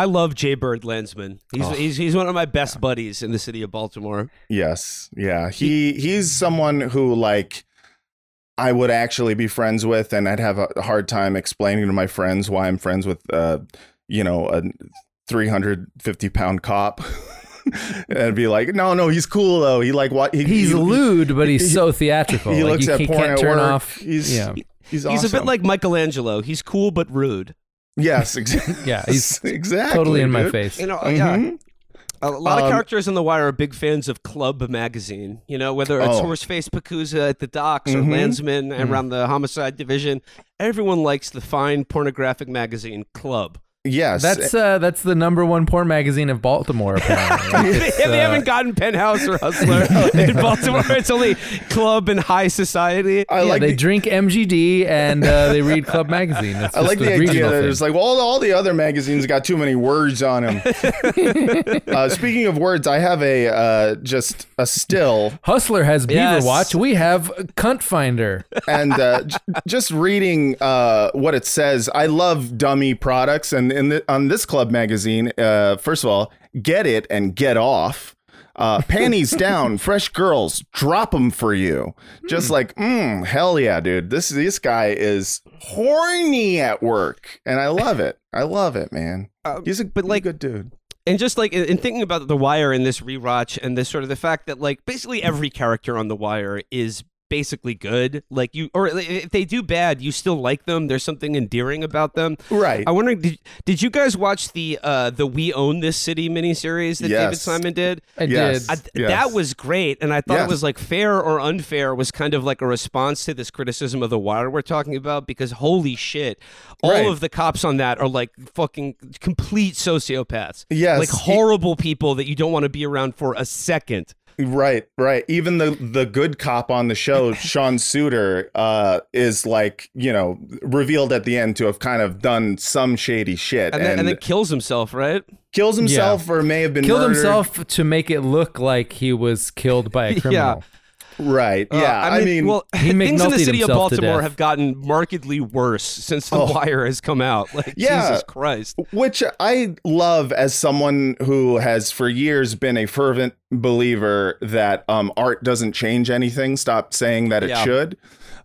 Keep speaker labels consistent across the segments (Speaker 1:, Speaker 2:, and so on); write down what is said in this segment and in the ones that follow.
Speaker 1: I love Jay Bird Landsman. He's,
Speaker 2: Oh.
Speaker 1: he's he's one of my best buddies in the city of Baltimore.
Speaker 2: Yes. Yeah. He he's someone who like I would actually be friends with and I'd have a hard time explaining to my friends why I'm friends with uh you know a 350 pound cop. and be like, no, no, he's cool though. He like what he,
Speaker 3: He's
Speaker 2: he,
Speaker 3: lewd, but he's so theatrical.
Speaker 2: He
Speaker 3: Like,
Speaker 2: looks
Speaker 3: you
Speaker 2: at
Speaker 3: he
Speaker 2: porn
Speaker 3: can't
Speaker 2: at
Speaker 3: turn
Speaker 2: work.
Speaker 3: off.
Speaker 2: He's
Speaker 3: yeah,
Speaker 2: he's
Speaker 1: He's a bit like Michelangelo. He's cool but rude.
Speaker 2: Yes, exactly.
Speaker 3: yeah, he's
Speaker 2: exactly
Speaker 3: totally in my
Speaker 2: dude.
Speaker 3: face.
Speaker 1: You know, yeah.
Speaker 2: Mhm.
Speaker 1: A lot of
Speaker 2: Um,
Speaker 1: characters in The Wire are big fans of Club magazine. You know, whether it's
Speaker 2: Oh.
Speaker 1: Horseface Pakusa at the docks or
Speaker 2: Mhm.
Speaker 1: Landsman
Speaker 3: Mm-hmm.
Speaker 1: around the homicide division, everyone likes the fine pornographic magazine Club.
Speaker 2: Yes.
Speaker 3: That's uh, that's the number one porn magazine of Baltimore. Apparently,
Speaker 1: they,
Speaker 3: it's,
Speaker 1: they
Speaker 3: uh,
Speaker 1: haven't gotten Penthouse or Hustler in Baltimore. It's only Club and High Society.
Speaker 2: I
Speaker 3: yeah,
Speaker 2: like
Speaker 3: they
Speaker 2: the,
Speaker 3: drink MGD and uh, they read Club Magazine. That's
Speaker 2: I like
Speaker 3: a
Speaker 2: the idea that
Speaker 3: thing.
Speaker 2: it's like, well, all, all the other magazines got too many words on them. uh, speaking of words, I have a uh, just a still,
Speaker 3: Hustler has Beaver
Speaker 1: Yes.
Speaker 3: Watch. We have Cunt Finder.
Speaker 2: and uh, j- just reading uh, what it says. I love dummy products, and in the, on this club magazine, uh, first of all, get it and get off. Uh, panties down, fresh girls, drop them for you. Just like, mm, hell yeah, dude. This this guy is horny at work, and I love it. I love it, man.
Speaker 1: Um,
Speaker 2: He's a
Speaker 1: but,
Speaker 2: he's a good dude.
Speaker 1: and just like in, in thinking about the wire in this rewatch and this sort of the fact that like basically every character on the wire is basically good like you or if they do bad you still like them there's something endearing about them
Speaker 2: Right.
Speaker 1: i wonder did, did you guys watch the uh the we own this city miniseries that david simon did
Speaker 3: I
Speaker 2: Yes.
Speaker 3: did.
Speaker 1: I,
Speaker 2: Yes.
Speaker 1: That was great, and I thought
Speaker 2: Yes.
Speaker 1: it was like fair or unfair was kind of like a response to this criticism of the wire we're talking about because holy shit, all
Speaker 2: Right.
Speaker 1: of the cops on that are like fucking complete sociopaths.
Speaker 2: Yes.
Speaker 1: like horrible people that you don't want to be around for a second.
Speaker 2: Right, right. Even the the good cop on the show, Sean Suiter, uh, is like you know revealed at the end to have kind of done some shady shit
Speaker 1: And,
Speaker 2: and,
Speaker 1: then, and then kills himself, right?
Speaker 2: kills himself or may have been
Speaker 3: Killed
Speaker 2: murdered.
Speaker 3: himself to make it look like he was killed by a criminal.
Speaker 2: Right.
Speaker 1: Uh,
Speaker 2: Yeah. I mean,
Speaker 1: well,
Speaker 3: he
Speaker 1: things in the city of Baltimore have gotten markedly worse since the
Speaker 2: Oh.
Speaker 1: wire has come out. Like
Speaker 2: Yeah.
Speaker 1: Jesus Christ.
Speaker 2: which I love as someone who has for years been a fervent believer that um, art doesn't change anything. Stop saying that it
Speaker 1: Yeah.
Speaker 2: should.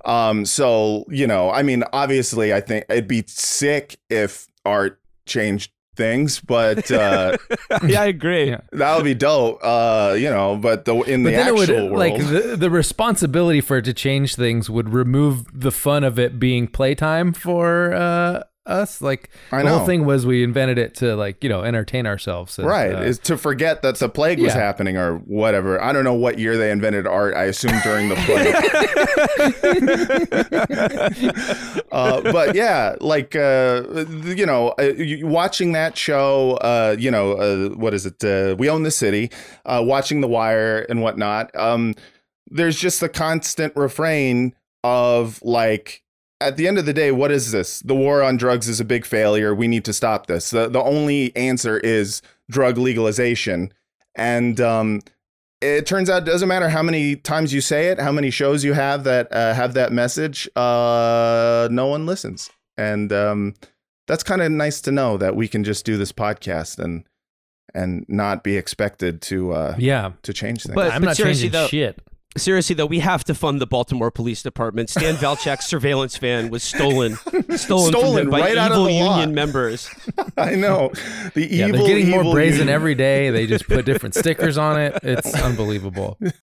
Speaker 2: Um, so you know, I mean, obviously, I think it'd be sick if art changed things, but uh,
Speaker 1: yeah, I agree.
Speaker 2: That would be dope. Uh, you know, but the in
Speaker 3: But
Speaker 2: the
Speaker 3: then it
Speaker 2: actual
Speaker 3: would
Speaker 2: world,
Speaker 3: like the, the responsibility for it to change things would remove the fun of it being playtime for uh, us. Like
Speaker 2: I
Speaker 3: the
Speaker 2: know.
Speaker 3: whole thing was we invented it to like you know entertain ourselves. and,
Speaker 2: right
Speaker 3: uh,
Speaker 2: is to forget that the plague was
Speaker 3: Yeah.
Speaker 2: happening or whatever i don't know what year they invented art i assume during the plague uh, but yeah like uh, you know uh, watching that show uh, you know uh, what is it uh, we own the city uh, watching the wire and whatnot um, there's just the constant refrain of like at the end of the day, what is this? The war on drugs is a big failure. We need to stop this. The, the only answer is drug legalization. And um, it turns out it doesn't matter how many times you say it, how many shows you have that uh, have that message, uh, no one listens. And um, that's kind of nice to know that we can just do this podcast and and not be expected to uh,
Speaker 3: yeah.
Speaker 2: to change things.
Speaker 1: But-
Speaker 3: I'm not
Speaker 1: seriously,
Speaker 3: changing
Speaker 1: though-
Speaker 3: shit.
Speaker 1: Seriously though, we have to fund the Baltimore Police Department. Stan Valchek's surveillance van was stolen, stolen,
Speaker 2: Stolen
Speaker 1: by
Speaker 2: right out of
Speaker 1: evil
Speaker 2: the lot.
Speaker 1: union members.
Speaker 2: I know the
Speaker 3: Yeah,
Speaker 2: evil.
Speaker 3: they're getting more brazen
Speaker 2: union.
Speaker 3: every day. They just put different stickers on it. It's unbelievable.